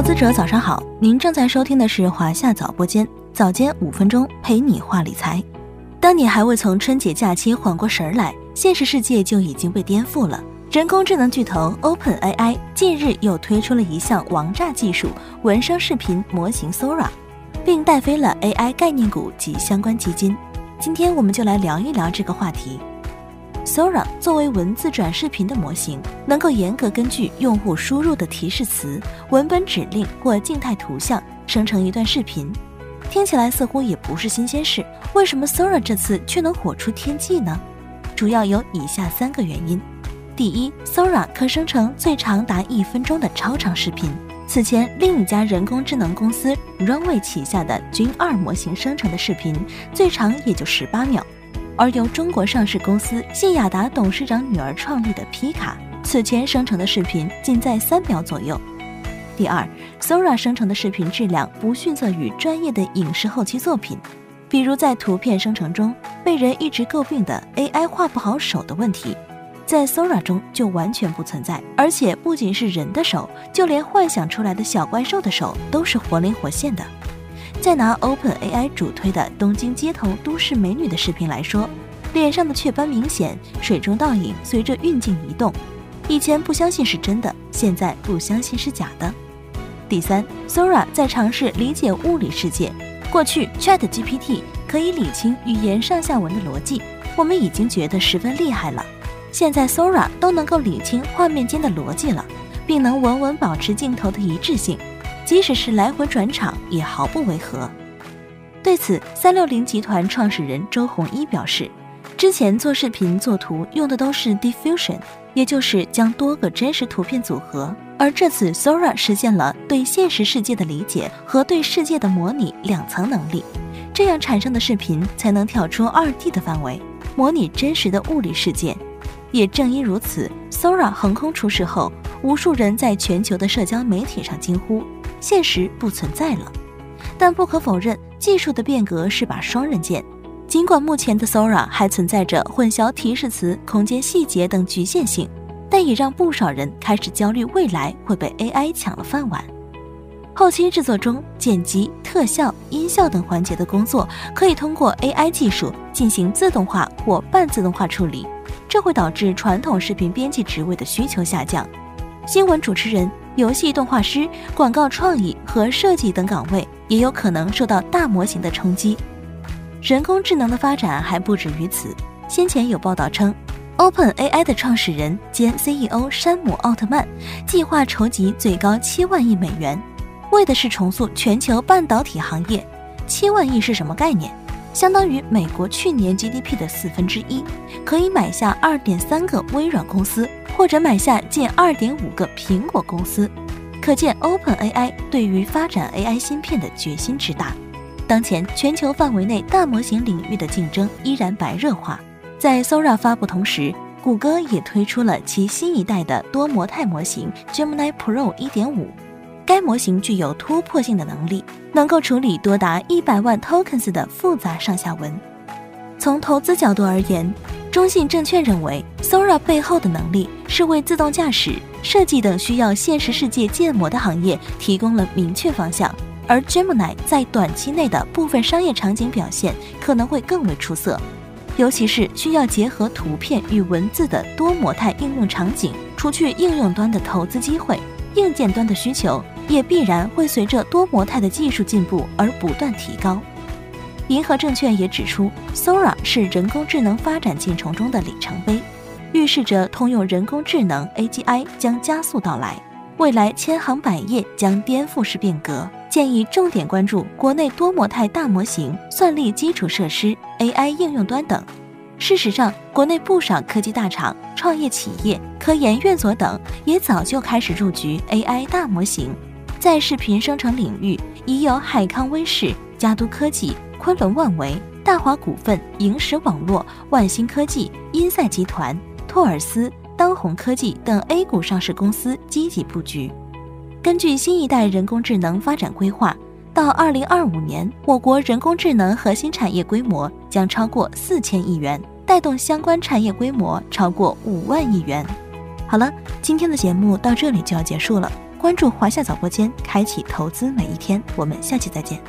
投资者早上好，您正在收听的是华夏早播间，早间五分钟陪你话理财。当你还未从春节假期缓过神来，现实世界就已经被颠覆了。人工智能巨头 OpenAI 近日又推出了一项王炸技术——文生视频模型 Sora，并带飞了 AI 概念股及相关基金。今天我们就来聊一聊这个话题。Sora 作为文字转视频的模型，能够严格根据用户输入的提示词、文本指令或静态图像生成一段视频。听起来似乎也不是新鲜事，为什么 Sora 这次却能火出天际呢？主要有以下三个原因：第一，Sora 可生成最长达一分钟的超长视频。此前，另一家人工智能公司 Runway 旗下的 Gen 二模型生成的视频，最长也就十八秒；而由中国上市公司信雅达董事长女儿创立的皮卡，此前生成的视频仅在三秒左右。第二，Sora 生成的视频质量不逊色于专业的影视后期作品，比如在图片生成中被人一直诟病的 AI 画不好手的问题，在 Sora 中就完全不存在。而且不仅是人的手，就连幻想出来的小怪兽的手都是活灵活现的。再拿 OpenAI 主推的东京街头都市美女的视频来说，脸上的雀斑明显，水中倒影随着运镜移动，以前不相信是真的，现在不相信是假的。第三，Sora 在尝试理解物理世界。过去，ChatGPT 可以理清语言上下文的逻辑，我们已经觉得十分厉害了。现在，Sora 都能够理清画面间的逻辑了，并能稳稳保持镜头的一致性，即使是来回转场也毫不违和。对此，三六零集团创始人周鸿祎表示，之前做视频做图用的都是 Diffusion，也就是将多个真实图片组合。而这次 Sora 实现了对现实世界的理解和对世界的模拟两层能力，这样产生的视频才能跳出二 D 的范围，模拟真实的物理世界。也正因如此，Sora 横空出世后，无数人在全球的社交媒体上惊呼：现实不存在了。但不可否认，技术的变革是把双刃剑。尽管目前的 Sora 还存在着混淆提示词、空间细节等局限性。但也让不少人开始焦虑，未来会被 AI 抢了饭碗。后期制作中，剪辑、特效、音效等环节的工作可以通过 AI 技术进行自动化或半自动化处理，这会导致传统视频编辑职位的需求下降。新闻主持人、游戏动画师、广告创意和设计等岗位也有可能受到大模型的冲击。人工智能的发展还不止于此，先前有报道称。OpenAI 的创始人兼 CEO 山姆·奥特曼计划筹集最高七万亿美元，为的是重塑全球半导体行业。七万亿是什么概念？相当于美国去年 GDP 的四分之一，可以买下二点三个微软公司，或者买下近二点五个苹果公司。可见 OpenAI 对于发展 AI 芯片的决心之大。当前全球范围内大模型领域的竞争依然白热化。在 Sora 发布同时，谷歌也推出了其新一代的多模态模型 Gemini Pro 1.5。该模型具有突破性的能力，能够处理多达一百万 tokens 的复杂上下文。从投资角度而言，中信证券认为，Sora 背后的能力是为自动驾驶、设计等需要现实世界建模的行业提供了明确方向，而 Gemini 在短期内的部分商业场景表现可能会更为出色。尤其是需要结合图片与文字的多模态应用场景，除去应用端的投资机会，硬件端的需求也必然会随着多模态的技术进步而不断提高。银河证券也指出，Sora 是人工智能发展进程中的里程碑，预示着通用人工智能 AGI 将加速到来，未来千行百业将颠覆式变革。建议重点关注国内多模态大模型、算力基础设施、AI 应用端等。事实上，国内不少科技大厂、创业企业、科研院所等也早就开始入局 AI 大模型。在视频生成领域，已有海康威视、嘉都科技、昆仑万维、大华股份、萤石网络、万兴科技、英赛集团、托尔斯、当红科技等 A 股上市公司积极布局。根据新一代人工智能发展规划，到二零二五年，我国人工智能核心产业规模将超过四千亿元，带动相关产业规模超过五万亿元。好了，今天的节目到这里就要结束了。关注华夏早播间，开启投资每一天。我们下期再见。